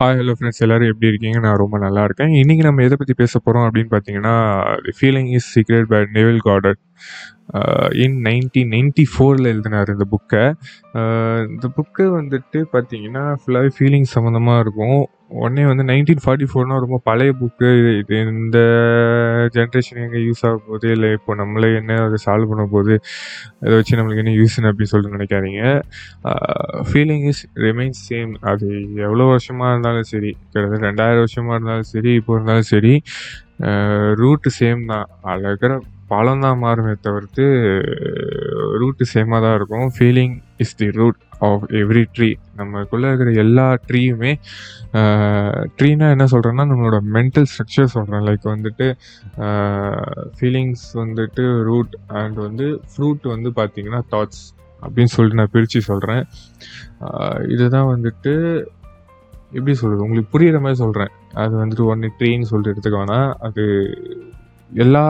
Hi hello friends எல்லாரும் எப்படி இருக்கீங்க? நான் ரொம்ப நல்லா இருக்கேன். இன்றைக்கி நம்ம எதை பற்றி பேச போகிறோம் அப்படின்னு பார்த்தீங்கன்னா feeling is secret by Neville Gordon in nineteen ninety ஃபோரில் எழுதினார் இந்த புக்கை இந்த புக்கு வந்துட்டு பார்த்தீங்கன்னா ஃபுல்லாகவே ஃபீலிங் சம்மந்தமாக இருக்கும். உடனே வந்து நைன்டீன் ஃபார்ட்டி ஃபோர்னால் ரொம்ப பழைய புக்கு இது இந்த ஜென்ரேஷன் எங்கே யூஸ் ஆக போகுது? இல்லை இப்போ நம்மளே என்ன அதை சால்வ் பண்ண போகுது? அதை வச்சு நம்மளுக்கு என்ன யூஸ்னு அப்படின்னு சொல்லிட்டு நினைக்காதீங்க. ஃபீலிங் இஸ் ரிமைன்ஸ் சேம் அது எவ்வளோ வருஷமாக இருந்தாலும் சரி கிட்டத்தட்ட ரெண்டாயிரம் வருஷமாக இருந்தாலும் சரி இப்போ இருந்தாலும் சரி ரூட்டு சேம் தான். அழகிற இருக்கிற பழம் தான் மாறுமே தவிர்த்து ரூட்டு சேமாக தான் இருக்கும். Feeling is the root of every tree நம்மக்குள்ளே இருக்கிற எல்லா ட்ரீயுமே ட்ரீனா என்ன சொல்கிறேன்னா நம்மளோட மென்டல் ஸ்ட்ரக்சர் சொல்கிறேன் லைக் வந்துட்டு ஃபீலிங்ஸ் வந்துட்டு ரூட் அண்ட் வந்து ஃப்ரூட் வந்து பார்த்திங்கன்னா தாட்ஸ் அப்படின்னு சொல்லிட்டு நான் பிரித்து சொல்கிறேன் இதுதான் வந்துட்டு எப்படி சொல்கிறது உங்களுக்கு புரிகிற மாதிரி சொல்கிறேன் அது வந்துட்டு ஒன்று ட்ரீன்னு சொல்லிட்டு எடுத்துக்க வேணாம். அது எல்லா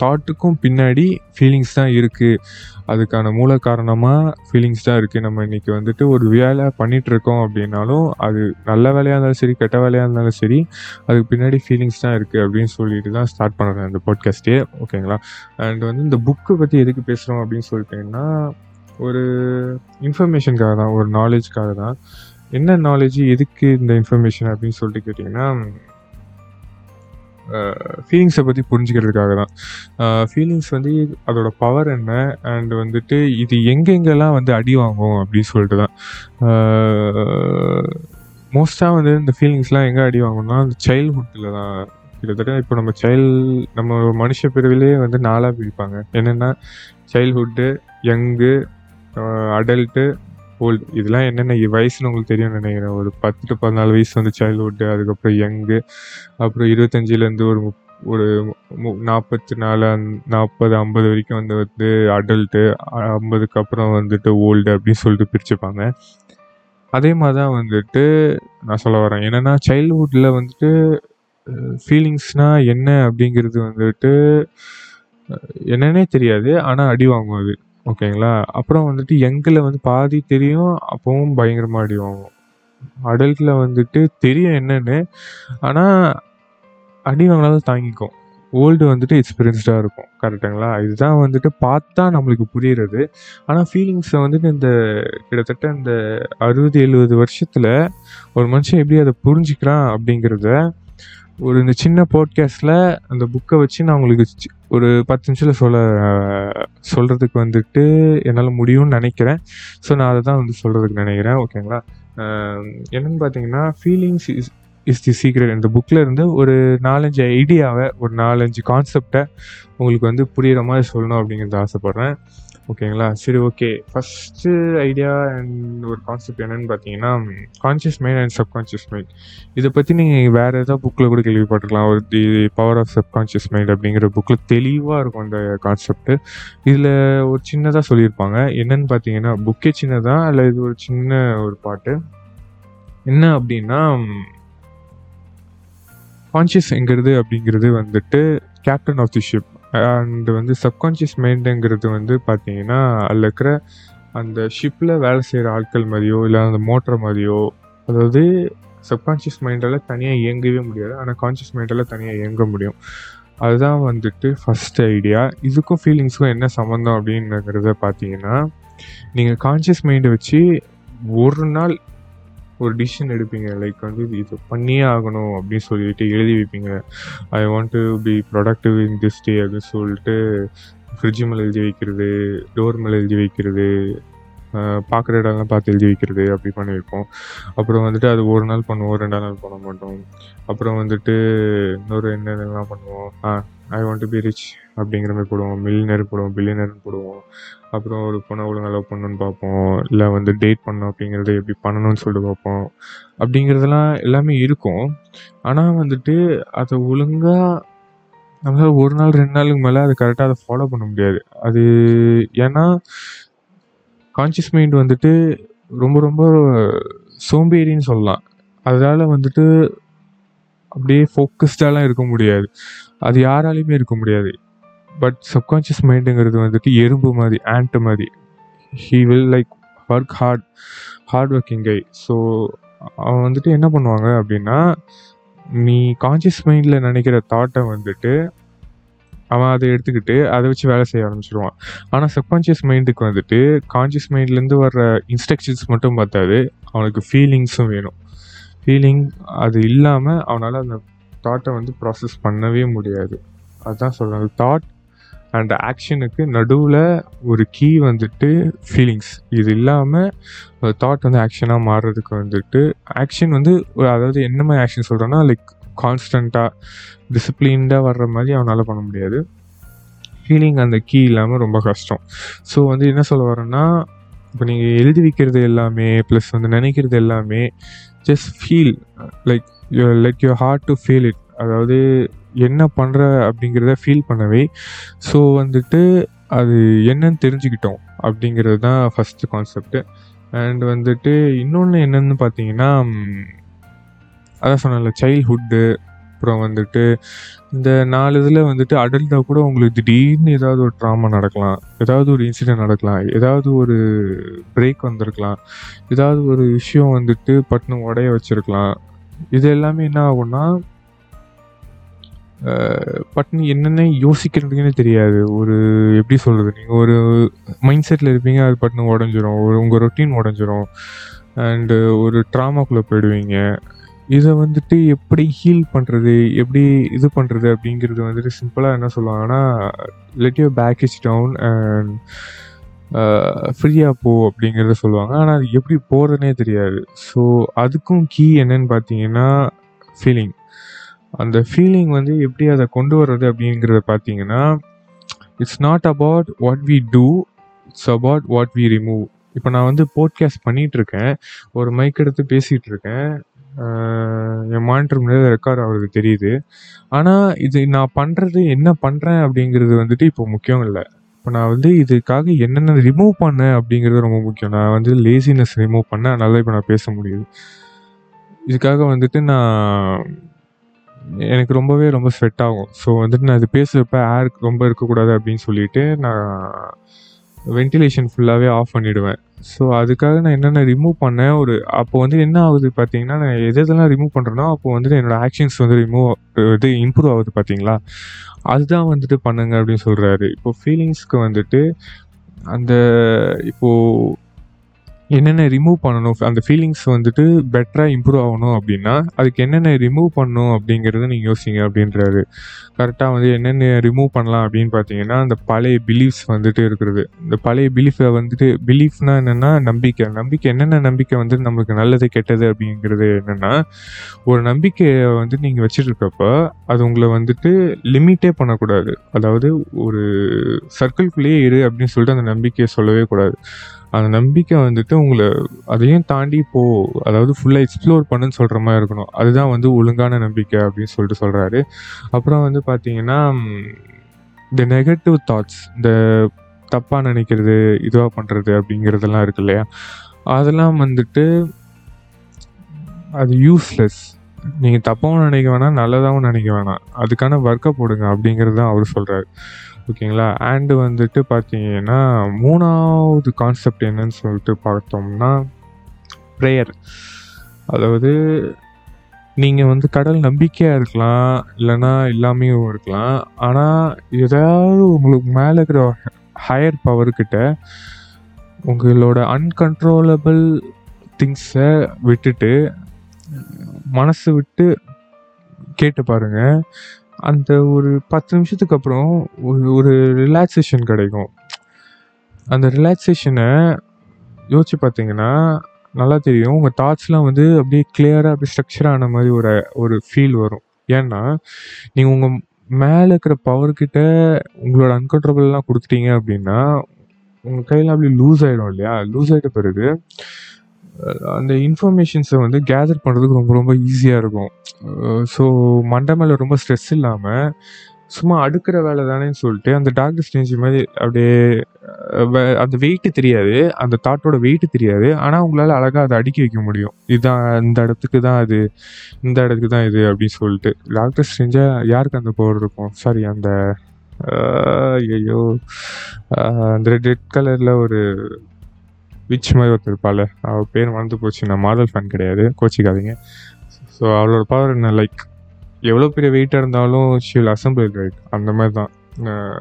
தாட்டுக்கும் பின்னாடி ஃபீலிங்ஸ் தான் இருக்குது அதுக்கான மூல காரணமாக ஃபீலிங்ஸ் தான் இருக்குது நம்ம இன்றைக்கி வந்துட்டு ஒரு வேலை பண்ணிகிட்ருக்கோம் அப்படின்னாலும் அது நல்ல வேலையாக இருந்தாலும் சரி கெட்ட வேலையாக இருந்தாலும் சரி அதுக்கு பின்னாடி ஃபீலிங்ஸ் தான் இருக்குது அப்படின்னு சொல்லிட்டு தான் ஸ்டார்ட் பண்ணுறேன் இந்த பாட்காஸ்ட்டே ஓகேங்களா அண்ட் வந்து இந்த புக்கு பற்றி எதுக்கு பேசுகிறோம் அப்படின்னு சொல்லிட்டேன்னா ஒரு இன்ஃபர்மேஷனுக்காக தான் ஒரு நாலேஜ்க்காக தான். என்ன நாலேஜ் எதுக்கு இந்த இன்ஃபர்மேஷன் அப்படின்னு சொல்லிட்டு கேட்டிங்கன்னா ஃபீலிங்ஸை பற்றி புரிஞ்சுக்கிறதுக்காக தான். ஃபீலிங்ஸ் வந்து அதோட பவர் என்ன அண்ட் வந்துட்டு இது எங்கெங்கெல்லாம் வந்து அடி வாங்கும் அப்படின்னு சொல்லிட்டு தான். மோஸ்ட்டாக வந்து இந்த ஃபீலிங்ஸ்லாம் எங்கே அடி வாங்கணும்னா அந்த சைல்ட்ஹுட்டில் தான். கிட்டத்தட்ட இப்போ நம்ம சைல்ட் நம்ம மனுஷ பிரிவிலே வந்து நாளாக பிரிப்பாங்க. என்னென்னா சைல்ட்ஹுட்டு யங்கு அடல்ட்டு ஓல்டு இதெல்லாம் என்னென்ன வயசுன்னு உங்களுக்கு தெரியும்னு நினைக்கிறேன். ஒரு பத்து டு பதினாலு வயசு வந்து சைல்ட்ஹுட்டு அதுக்கப்புறம் யங்கு அப்புறம் இருபத்தஞ்சிலேருந்து ஒரு முப் ஒரு நாற்பத்தி நாலு நாற்பது ஐம்பது வரைக்கும் வந்து வந்து அடல்ட்டு ஐம்பதுக்கு அப்புறம் வந்துட்டு ஓல்டு அப்படின்னு சொல்லிட்டு பிரிச்சுப்பாங்க. அதே மாதிரி தான் வந்துட்டு நான் சொல்ல வரேன். என்னென்னா சைல்ட்ஹுட்டில் வந்துட்டு ஃபீலிங்ஸ்னால் என்ன அப்படிங்கிறது வந்துட்டு என்னன்னே தெரியாது. ஆனால் அடி வாங்கும் அது. ஓகேங்களா? அப்புறம் வந்துட்டு யங்கில் வந்து பாதி தெரியும் அப்பவும் பயங்கரமாக அடி வாங்கும். அடல்ட்டில் வந்துட்டு தெரியும் என்னென்னு ஆனால் அடி வாங்கினாலும் தாங்கிக்கும். ஓல்டு வந்துட்டு எக்ஸ்பீரியன்ஸ்டாக இருக்கும். கரெக்டுங்களா இதுதான் வந்துட்டு பார்த்தா நம்மளுக்கு புரியுறது. ஆனால் ஃபீலிங்ஸை வந்துட்டு இந்த கிட்டத்தட்ட இந்த அறுபது எழுபது வருஷத்தில் ஒரு மனுஷன் எப்படி அதை புரிஞ்சுக்கிறான் அப்படிங்கிறத ஒரு இந்த சின்ன போட்காஸ்டில் அந்த புக்கை வச்சு நான் உங்களுக்கு ஒரு பத்து நிமிஷத்தில் சொல்ல சொல்கிறதுக்கு வந்துட்டு என்னால் முடியும்னு நினைக்கிறேன். ஸோ நான் அதை தான் வந்து சொல்கிறதுக்கு நினைக்கிறேன். ஓகேங்களா என்னென்னு பார்த்தீங்கன்னா feelings is is the secret இந்த புக்கில் இருந்து ஒரு நாலஞ்சு ஐடியாவை ஒரு நாலஞ்சு கான்செப்டை உங்களுக்கு வந்து புரிகிற மாதிரி சொல்லணும் அப்படிங்கிறத ஆசைப்பட்றேன். ஓகேங்களா? சரி ஓகே. ஃபஸ்ட்டு ஐடியா அண்ட் ஒரு கான்செப்ட் என்னென்னு பார்த்தீங்கன்னா conscious mind and subconscious mind இதை பற்றி நீங்கள் வேறு ஏதாவது புக்கில் கூட கேள்விப்பட்டிருக்கலாம். ஒரு the power of subconscious mind அப்படிங்கிற புக்கில் தெளிவாக இருக்கும் அந்த கான்செப்ட்டு இதில் ஒரு சின்னதாக சொல்லியிருப்பாங்க. என்னென்னு பார்த்தீங்கன்னா புக்கே சின்னதாக இல்லை இது ஒரு சின்ன ஒரு பாட்டு? என்ன அப்படின்னா கான்ஷியஸ்ங்கிறது அப்படிங்கிறது வந்துட்டு captain of the ship and வந்து சப்கான்ஷியஸ் மைண்டுங்கிறது வந்து பார்த்தீங்கன்னா அதில் இருக்கிற அந்த ஷிப்பில் வேலை செய்கிற ஆட்கள் மாதிரியோ இல்லை அந்த மோட்டர் மாதிரியோ அதாவது சப்கான்ஷியஸ் மைண்டால் தனியாக இயங்கவே முடியாது. ஆனால் கான்ஷியஸ் மைண்டால் தனியாக இயங்க முடியும். அதுதான் வந்துட்டு ஃபஸ்ட் ஐடியா இதுக்கும் ஃபீலிங்ஸுக்கும் என்ன சம்மந்தம் அப்படிங்கிறத பார்த்தீங்கன்னா நீங்கள் கான்ஷியஸ் மைண்டை வச்சு ஒரு நாள் ஒரு டிசிஷன் எடுப்பீங்க. லைக் வந்து இது பண்ணியே ஆகணும் அப்படின்னு சொல்லிட்டு எழுதி வைப்பீங்க. I want to be productive in this day அப்படின்னு சொல்லிட்டு ஃப்ரிட்ஜு மேலே எழுதி வைக்கிறது டோர் மேலே எழுதி வைக்கிறது பார்க்குற இடம்லாம் பார்த்து எழுதி வைக்கிறது அப்படி பண்ணியிருக்கோம். அப்புறம் வந்துட்டு அது ஒரு நாள் பண்ணுவோம் ரெண்டாம் நாள் பண்ண மாட்டோம். அப்புறம் வந்துட்டு இன்னொரு என்னென்னலாம் பண்ணுவோம்? ஆ I want to be rich அப்படிங்கிற மாதிரி போடுவோம். மில்லினர் போடுவோம் பில்லியனர்னு போடுவோம். அப்புறம் ஒரு பொண்ணை ஒழுங்காக லவ் பண்ணணும்னு பார்ப்போம். இல்லை வந்து டேட் பண்ணணும் அப்படிங்கிறத எப்படி பண்ணணும்னு சொல்லிட்டு பார்ப்போம். அப்படிங்கிறதெல்லாம் எல்லாமே இருக்கும். ஆனால் வந்துட்டு அதை ஒழுங்காக நம்மளால் ஒரு நாள் ரெண்டு நாளுக்கு மேலே அது கரெக்டாக அதை ஃபாலோ பண்ண முடியாது. அது ஏன்னா கான்சியஸ் மைண்ட் வந்துட்டு ரொம்ப ரொம்ப சோம்பேறின்னு சொல்லலாம். அதனால் வந்துட்டு அப்படியே ஃபோக்கஸ்டாலாம் இருக்க முடியாது. அது யாராலையுமே இருக்க முடியாது. பட் சப்கான்ஷியஸ் மைண்டுங்கிறது வந்துட்டு எறும்பு மாதிரி ஆண்ட் மாதிரி. He will like work hard hard working guy so அவன் வந்துட்டு என்ன பண்ணுவாங்க அப்படின்னா நீ கான்ஷியஸ் மைண்டில் நினைக்கிற தாட்டை வந்துட்டு அவன் அதை எடுத்துக்கிட்டு அதை வச்சு வேலை செய்ய ஆரம்பிச்சிருவான். ஆனால் சப்கான்ஷியஸ் மைண்டுக்கு வந்துட்டு கான்ஷியஸ் மைண்ட்லேருந்து வர்ற இன்ஸ்ட்ரக்ஷன்ஸ் மட்டும் பார்த்தாது அவனுக்கு ஃபீலிங்ஸும் வேணும். ஃபீலிங் அது இல்லாமல் அவனால் அந்த தாட்டை வந்து ப்ராசஸ் பண்ணவே முடியாது. அதுதான் சொல்கிறாங்க தாட் அண்ட் ஆக்ஷனுக்கு நடுவில் ஒரு கீ வந்துட்டு ஃபீலிங்ஸ் இது இல்லாமல் தாட் வந்து ஆக்ஷனாக மாறுறதுக்கு வந்துட்டு ஆக்ஷன் வந்து அதாவது என்ன மாதிரி ஆக்ஷன் சொல்கிறேன்னா லைக் கான்ஸ்டண்ட்டாக டிசிப்ளின்டாக வர்ற மாதிரி அவனால் பண்ண முடியாது. ஃபீலிங் அந்த கீ இல்லாமல் ரொம்ப கஷ்டம். ஸோ வந்து என்ன சொல்ல வரேன்னா இப்போ நீங்கள் எழுதி வைக்கிறது எல்லாமே ப்ளஸ் வந்து நினைக்கிறது எல்லாமே just feel like let your heart to feel it அதாவது என்ன பண்ணுற அப்படிங்கிறத ஃபீல் பண்ணவே. ஸோ வந்துட்டு அது என்னன்னு தெரிஞ்சுக்கிட்டோம் அப்படிங்கிறது தான் ஃபஸ்ட்டு கான்செப்ட்டு அண்ட் வந்துட்டு இன்னொன்று என்னன்னு பார்த்தீங்கன்னா அதான் சொன்னல சைல்ட்ஹுட்டு அப்புறம் வந்துட்டு இந்த நாலு இதில் வந்துட்டு அடல்ட்டாக கூட உங்களுக்கு திடீர்னு ஏதாவது ஒரு ட்ராமா நடக்கலாம். ஏதாவது ஒரு இன்சிடென்ட் நடக்கலாம். ஏதாவது ஒரு பிரேக் வந்திருக்கலாம். ஏதாவது ஒரு விஷயம் வந்துட்டு பட்டுன்னு உடைய வச்சிருக்கலாம். இது எல்லாமே என்ன ஆகும்னா பட்னி என்னென்ன யோசிக்கிறதுக்குன்னு தெரியாது. ஒரு எப்படி சொல்கிறது நீங்கள் ஒரு மைண்ட் செட்டில் இருப்பீங்க அது பட்னு உடஞ்சிரும். ஒரு உங்கள் ரொட்டீன் உடஞ்சிரும். அண்டு ஒரு ட்ராமாக்குள்ளே போயிடுவீங்க. இதை வந்துட்டு எப்படி ஹீல் பண்ணுறது எப்படி இது பண்ணுறது அப்படிங்கிறது வந்துட்டு சிம்பிளாக என்ன சொல்லுவாங்கன்னா let you pack is down and ஃப்ரீயாக போ அப்படிங்கிறத சொல்லுவாங்க. ஆனால் அது எப்படி போகிறதுனே தெரியாது. ஸோ அதுக்கும் கீ என்னன்னு பார்த்தீங்கன்னா ஃபீலிங் அந்த ஃபீலிங் வந்து எப்படி அதை கொண்டு வர்றது அப்படிங்கிறத பார்த்தீங்கன்னா it's not about what we do it's about what we remove இப்போ நான் வந்து போட்காஸ்ட் பண்ணிகிட்ருக்கேன் இருக்கேன். ஒரு மைக் எடுத்து பேசிகிட்டு இருக்கேன். என் மானிட்டர் முன்னாடி ரெக்கார்ட் ஆகுறது தெரியுது. ஆனால் இது நான் பண்ணுறது என்ன பண்ணுறேன் அப்படிங்கிறது வந்துட்டு இப்போ முக்கியம் இல்லை. இப்போ நான் வந்து இதுக்காக என்னென்ன ரிமூவ் பண்ணேன் அப்படிங்கிறது ரொம்ப முக்கியம். நான் வந்து லேசினஸ் ரிமூவ் பண்ணேன். அதனால இப்போ நான் பேச முடியுது. இதுக்காக வந்துட்டு நான் எனக்கு ரொம்பவே ரொம்ப ஸ்வெட் ஆகும். ஸோ வந்துட்டு நான் இது பேசுகிறப்ப ஏர் ரொம்ப இருக்கக்கூடாது அப்படின்னு சொல்லிட்டு நான் வென்டிலேஷன் ஃபுல்லாகவே ஆஃப் பண்ணிவிடுவேன் ஸோ அதுக்காக நான் என்னென்ன ரிமூவ் பண்ணேன் ஒரு அப்போ வந்து என்ன ஆகுது பார்த்தீங்கன்னா நான் எது எதெல்லாம் ரிமூவ் பண்ணுறேனோ அப்போ வந்துட்டு என்னோடய ஆக்ஷன்ஸ் வந்து ரிமூவ் இது இம்ப்ரூவ் ஆகுது பார்த்தீங்களா? அதுதான் வந்துட்டு பண்ணுங்க அப்படின்னு சொல்கிறாரு இப்போ ஃபீலிங்ஸ்க்கு வந்துட்டு அந்த இப்போது என்னென்ன ரிமூவ் பண்ணணும்? அந்த ஃபீலிங்ஸ் வந்துட்டு பெட்டராக இம்ப்ரூவ் ஆகணும் அப்படின்னா அதுக்கு என்னென்ன ரிமூவ் பண்ணணும் அப்படிங்கிறத நீங்கள் யோசிங்க அப்படின்றாரு. கரெக்டாக வந்து என்னென்ன ரிமூவ் பண்ணலாம் அப்படின்னு பார்த்தீங்கன்னா அந்த பழைய பிலீஃப்ஸ் வந்துட்டு இருக்கிறது இந்த பழைய பிலீஃபை வந்துட்டு பிலீஃப்னா என்னென்னா நம்பிக்கை. நம்பிக்கை என்னென்ன நம்பிக்கை வந்து நம்மளுக்கு நல்லது கெட்டது அப்படிங்கிறது என்னென்னா ஒரு நம்பிக்கையை வந்து நீங்கள் வச்சுட்ருக்கப்போ அது உங்களை வந்துட்டு லிமிட்டே பண்ணக்கூடாது. அதாவது ஒரு சர்க்கிள்குள்ளேயே இரு அப்படின்னு சொல்லிட்டு அந்த நம்பிக்கையை சொல்லவே கூடாது. அந்த நம்பிக்கை வந்துட்டு உங்களை அதையும் தாண்டி போ அதாவது ஃபுல்லாக எக்ஸ்ப்ளோர் பண்ணுன்னு சொல்கிற மாதிரி இருக்கணும். அதுதான் வந்து ஒழுங்கான நம்பிக்கை அப்படின்னு சொல்லிட்டு சொல்கிறாரு அப்புறம் வந்து பார்த்தீங்கன்னா இந்த நெகட்டிவ் தாட்ஸ் இந்த தப்பாக நினைக்கிறது இதுவாக பண்ணுறது அப்படிங்கிறதெல்லாம் இருக்கு இல்லையா? அதெல்லாம் வந்துட்டு அது யூஸ்லெஸ் நீங்கள் தப்பாகவும் நினைக்க வேணாம் நல்லதாகவும் நினைக்க வேணாம். அதுக்கான ஒர்க்கை போடுங்க அப்படிங்கிறது தான் அவர் சொல்கிறாரு ஓகேங்களா? அண்டு வந்துட்டு பார்த்தீங்கன்னா மூணாவது கான்செப்ட் என்னன்னு சொல்லிட்டு பார்த்தோம்னா ப்ரேயர் அதாவது நீங்கள் வந்து கடல் நம்பிக்கையாக இருக்கலாம் இல்லைன்னா இல்லாமையும் இருக்கலாம். ஆனால் ஏதாவது உங்களுக்கு மேலே இருக்கிற ஹையர் பவர்கிட்ட உங்களோட அன்கன்ட்ரோலபிள் திங்ஸை விட்டுட்டு மனசு விட்டு கேட்டு பாருங்கள் அந்த ஒரு பத்து நிமிஷத்துக்கு அப்புறம் ஒரு ஒரு ரிலாக்ஸேஷன் கிடைக்கும். அந்த ரிலாக்ஸேஷனை யோசிச்சு பார்த்தீங்கன்னா நல்லா தெரியும். உங்கள் தாட்ஸ்லாம் வந்து அப்படியே கிளியராக அப்படியே ஸ்ட்ரக்சர் ஆன மாதிரி ஒரு ஒரு ஃபீல் வரும். ஏன்னா நீங்கள் உங்கள் மேலே இருக்கிற பவர்கிட்ட உங்களோட அன்கண்ட்ரோபிள்லாம் கொடுத்துட்டீங்க அப்படின்னா உங்கள் கையில் அப்படி லூஸ் ஆகிடும் இல்லையா? லூஸ் ஆகிட்ட பிறகு அந்த இன்ஃபர்மேஷன்ஸை வந்து கேதர் பண்ணுறதுக்கு ரொம்ப ரொம்ப ஈஸியாக இருக்கும். ஸோ மண்டை மேலே ரொம்ப ஸ்ட்ரெஸ் இல்லாமல் சும்மா அடுக்கிற வேலை தானேன்னு சொல்லிட்டு அந்த டாக்டர் ஸ்டேஜ் மாதிரி அப்படியே அந்த வெயிட்டு தெரியாது. அந்த தாட்டோட வெயிட்டு தெரியாது. ஆனால் உங்களால் அழகாக அதை அடுக்கி வைக்க முடியும். இதுதான் இந்த இடத்துக்கு தான் அது இந்த இடத்துக்கு தான் இது அப்படின்னு சொல்லிட்டு. டாக்டர் ஸ்டேஞ்சாக யாருக்கு அந்த பவர் இருக்கும்? சாரி அந்த ஐயோ அந்த ரெட் கலரில் ஒரு விச் மாதிரி ஒருத்தர் இருப்பாள் அவள் பேர் மறந்து போச்சு. நான் மாடல் ஃபேன் கிடையாது கோச்சிக்காதீங்க. ஸோ அவளோட பவர் என்ன? லைக் எவ்வளோ பெரிய வெயிட்டாக இருந்தாலும் ஷீல் அசம்பிள் ரைட் அந்த மாதிரி தான்.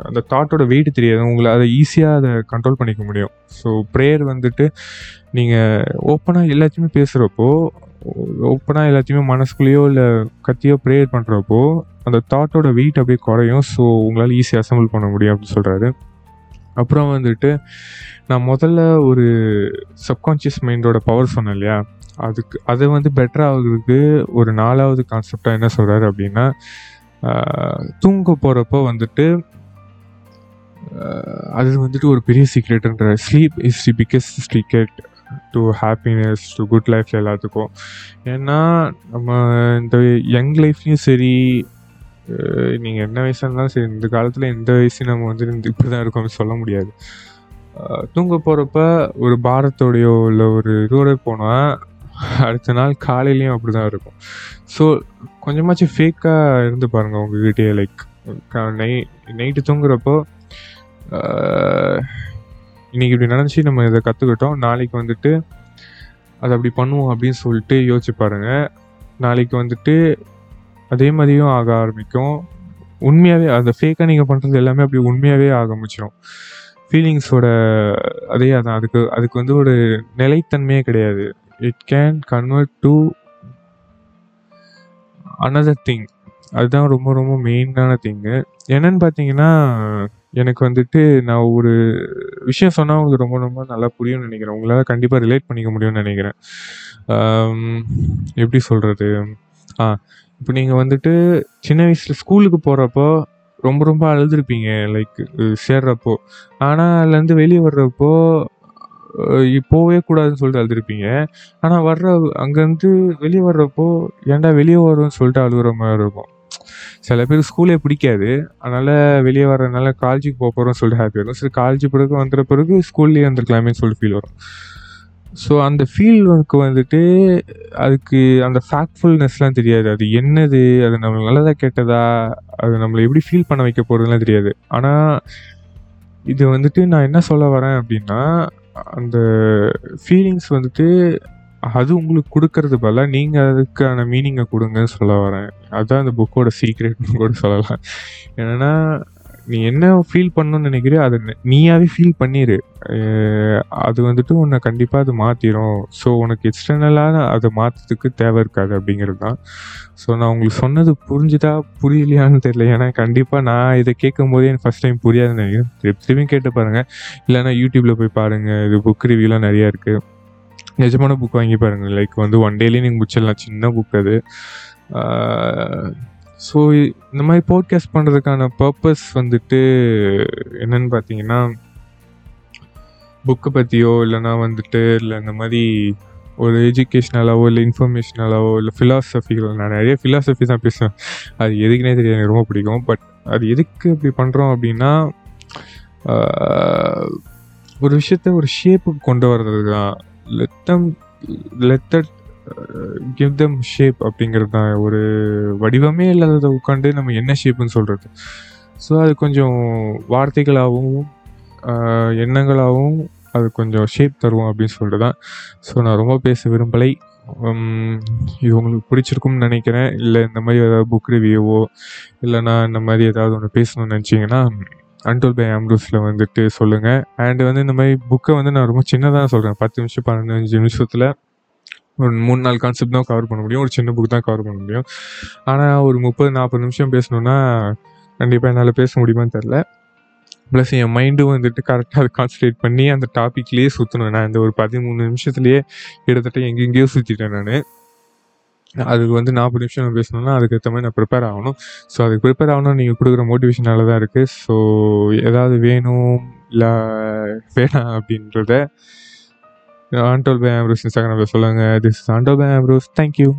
அந்த தாட்டோட வெயிட் தெரியாது. உங்களை அதை ஈஸியாக அதை கண்ட்ரோல் பண்ணிக்க முடியும். ஸோ ப்ரேயர் வந்துட்டு நீங்கள் ஓப்பனாக எல்லாத்தையுமே பேசுகிறப்போ ஓப்பனாக எல்லாத்தையுமே மனசுக்குள்ளேயோ இல்லை கத்தியோ ப்ரேயர் பண்ணுறப்போ அந்த தாட்டோட வெயிட் அப்படியே குறையும். ஸோ உங்களால் ஈஸியாக அசம்பிள் பண்ண முடியும் அப்படின்னு சொல்கிறாரு அப்புறம் வந்துட்டு நான் முதல்ல ஒரு சப்கான்ஷியஸ் மைண்டோட பவர் சொன்னேன் இல்லையா? அதுக்கு அதை வந்து பெட்டர் ஆகுறதுக்கு ஒரு நாலாவது கான்செப்டாக என்ன சொல்கிறாரு அப்படின்னா தூங்க போகிறப்போ வந்துட்டு அது வந்துட்டு ஒரு பெரிய சீக்ரெட்டுன்ற sleep is the biggest secret to happiness to good life எல்லாத்துக்கும். ஏன்னா நம்ம இந்த யங் லைஃப்லேயும் சரி நீங்கள் என்ன வயசாக இருந்தாலும் சரி இந்த காலத்தில் எந்த வயசு நம்ம வந்து இந்த இப்படி தான் இருக்கோம்னு சொல்ல முடியாது. தூங்க போகிறப்ப ஒரு பாரத்தோடையோ இல்லை ஒரு இதோட போனால் அடுத்த நாள் காலையிலையும் அப்படி தான் இருக்கும். ஸோ கொஞ்சமாச்சும் ஃபேக்காக இருந்து பாருங்கள் உங்ககிட்டயே லைக் நை நைட்டு தூங்குறப்போ இன்னைக்கு இப்படி நடந்துச்சு நம்ம இதை கற்றுக்கிட்டோம் நாளைக்கு வந்துட்டு அதை அப்படி பண்ணுவோம் அப்படின்னு சொல்லிட்டு யோசிச்சு பாருங்கள் நாளைக்கு வந்துட்டு அதே மாதிரியும் ஆக ஆரம்பிக்கும். உண்மையாகவே அந்த ஃபேக்காக நீங்கள் பண்ணுறது எல்லாமே அப்படி உண்மையாகவே ஆரம்பிச்சிடும் ஃபீலிங்ஸோட அதே அதான். அதுக்கு அதுக்கு வந்து ஒரு நிலைத்தன்மையே கிடையாது. It can convert to another thing அதுதான் ரொம்ப ரொம்ப மெயினான திங்கு என்னன்னு பார்த்தீங்கன்னா எனக்கு வந்துட்டு நான் ஒரு விஷயம் சொன்னால் உங்களுக்கு ரொம்ப ரொம்ப நல்லா புரியும்னு நினைக்கிறேன். உங்களால் கண்டிப்பாக ரிலேட் பண்ணிக்க முடியும்னு நினைக்கிறேன். எப்படி சொல்கிறது ஆ இப்போ நீங்கள் வந்துட்டு சின்ன வயசில் ஸ்கூலுக்கு போகிறப்போ ரொம்ப ரொம்ப அழுதுருப்பீங்க லைக் சேர்றப்போ. ஆனால் அதுலேருந்து வெளியே வர்றப்போ போவே கூடாதுன்னு சொல்லிட்டு அழுதுருப்பீங்க. ஆனால் வர்ற அங்கேருந்து வெளியே வர்றப்போ ஏன்டா வெளியே வரோம்னு சொல்லிட்டு அழுகுற மாதிரி இருக்கும். சில பேருக்கு ஸ்கூலே பிடிக்காது. அதனால் வெளியே வர்றதுனால காலேஜுக்கு போக போகிறோம்னு சொல்லிட்டு ஹாப்பியாக இருக்கும் சரி காலேஜ் பிறகு வந்துற பிறகு ஸ்கூல்லேயே வந்துருக்கலாமேன்னு சொல்லிட்டு ஃபீல் வரும். ஸோ அந்த ஃபீல்க்கு வந்துட்டு அதுக்கு அந்த ஃபேக்ட்ஃபுல்னஸ்லாம் தெரியாது. அது என்னது? அது நம்மளுக்கு நல்லதா கெட்டதா? அது நம்மளை எப்படி ஃபீல் பண்ண வைக்க போகிறதுலாம் தெரியாது. ஆனால் இது வந்துட்டு நான் என்ன சொல்ல வரேன் அப்படின்னா அந்த ஃபீலிங்ஸ் வந்துட்டு அது உங்களுக்கு கொடுக்கறது பதிலாக நீங்கள் அதுக்கான மீனிங்கை கொடுங்கன்னு சொல்ல வரேன். அதுதான் அந்த புக்கோட சீக்ரெட்னு கூட சொல்லலாம். என்னென்னா நீ என்ன ஃபீல் பண்ணணும்னு நினைக்கிறியோ அதை நீயாவே ஃபீல் பண்ணிடு அது வந்துட்டு உன்னை கண்டிப்பாக அது மாற்றிடும் ஸோ உனக்கு எக்ஸ்டர்னலாக அதை மாற்றத்துக்கு தேவை இருக்காது அப்படிங்கிறது தான். ஸோ நான் உங்களுக்கு சொன்னது புரிஞ்சுதா புரியலையான்னு தெரியல. ஏன்னா கண்டிப்பாக நான் இதை கேட்கும் போதே எனக்கு ஃபஸ்ட் டைம் புரியாதுன்னு நினைக்கிறேன். திருப்பி கேட்டு பாருங்கள் இல்லைன்னா யூடியூப்பில் போய் பாருங்கள் இது புக் ரிவ்யூலாம் நிறையா இருக்குது நிஜமான புக் வாங்கி பாருங்கள் லைக் வந்து ஒன் டேலேயே நீங்கள் முடிச்சிடலாம். சின்ன புக் அது. ஸோ இந்த மாதிரி போட்காஸ்ட் பண்ணுறதுக்கான பர்பஸ் வந்துட்டு என்னன்னு பார்த்தீங்கன்னா புக்கை பற்றியோ இல்லைன்னா வந்துட்டு இல்லை இந்த மாதிரி ஒரு எஜுகேஷ்னலாவோ இல்லை இன்ஃபர்மேஷனலாவோ இல்லை ஃபிலாசபிகளோ நான் நிறைய ஃபிலாசபி தான் பேசுவேன். அது எதுக்குனே தெரியாது எனக்கு ரொம்ப பிடிக்கும். பட் அது எதுக்கு இப்படி பண்ணுறோம் அப்படின்னா ஒரு விஷயத்த ஒரு ஷேப்புக்கு கொண்டு வர்றது தான் லெத்தம் லெத்தட் கிவ் தம் ஷேப் அப்படிங்கிறது தான் ஒரு வடிவமே இல்லாததை உட்காந்து நம்ம என்ன ஷேப்புன்னு சொல்கிறது ஸோ அது கொஞ்சம் வார்த்தைகளாகவும் எண்ணங்களாகவும் அது கொஞ்சம் ஷேப் தருவோம் அப்படின்னு சொல்லிட்டு தான். ஸோ நான் ரொம்ப பேச விரும்பலை. இது உங்களுக்கு பிடிச்சிருக்கும்னு நினைக்கிறேன். இல்லை இந்த மாதிரி ஏதாவது புக் ரிவ்யூவோ இல்லைனா இந்த மாதிரி ஏதாவது ஒன்று பேசணும்னு நினச்சிங்கன்னா அன்டோல் பை ஆம்ரூஸில் வந்துட்டு சொல்லுங்கள் அண்டு வந்து இந்த மாதிரி புக்கை வந்து நான் ரொம்ப சின்னதாக சொல்கிறேன் பத்து நிமிஷம் பதினஞ்சு நிமிஷத்தில். மூணு நாலு கான்செப்ட் தான் கவர் பண்ண முடியும். ஒரு சின்ன புக் தான் கவர் பண்ண முடியும். ஆனால் ஒரு முப்பது நாற்பது நிமிஷம் பேசணுன்னா கண்டிப்பாக என்னால் பேச முடியுமான்னு தெரில ப்ளஸ் என் மைண்டும் வந்துட்டு கரெக்டாக அதை கான்சன்ட்ரேட் பண்ணி அந்த டாப்பிக்லேயே சுற்றணும் நான் இந்த ஒரு பதிமூணு நிமிஷத்துலேயே கிட்டத்தட்ட எங்கெங்கேயோ சுற்றிட்டேன் நான். அதுக்கு வந்து நாற்பது நிமிஷம் நான் பேசணும்னா அதுக்கேற்ற மாதிரி நான் ப்ரிப்பேர் ஆகணும். ஸோ அதுக்கு ப்ரிப்பேர் ஆகணும் நீங்கள் கொடுக்குற மோட்டிவேஷனால தான் இருக்குது ஸோ ஏதாவது வேணும் இல்லை வேணாம் அப்படின்றத ஆண்டோல் பை ஆம்ரோஸ் இன்ஸ்டாகிராமில் சொல்லுங்கள் this handle by Ambrose. Thank you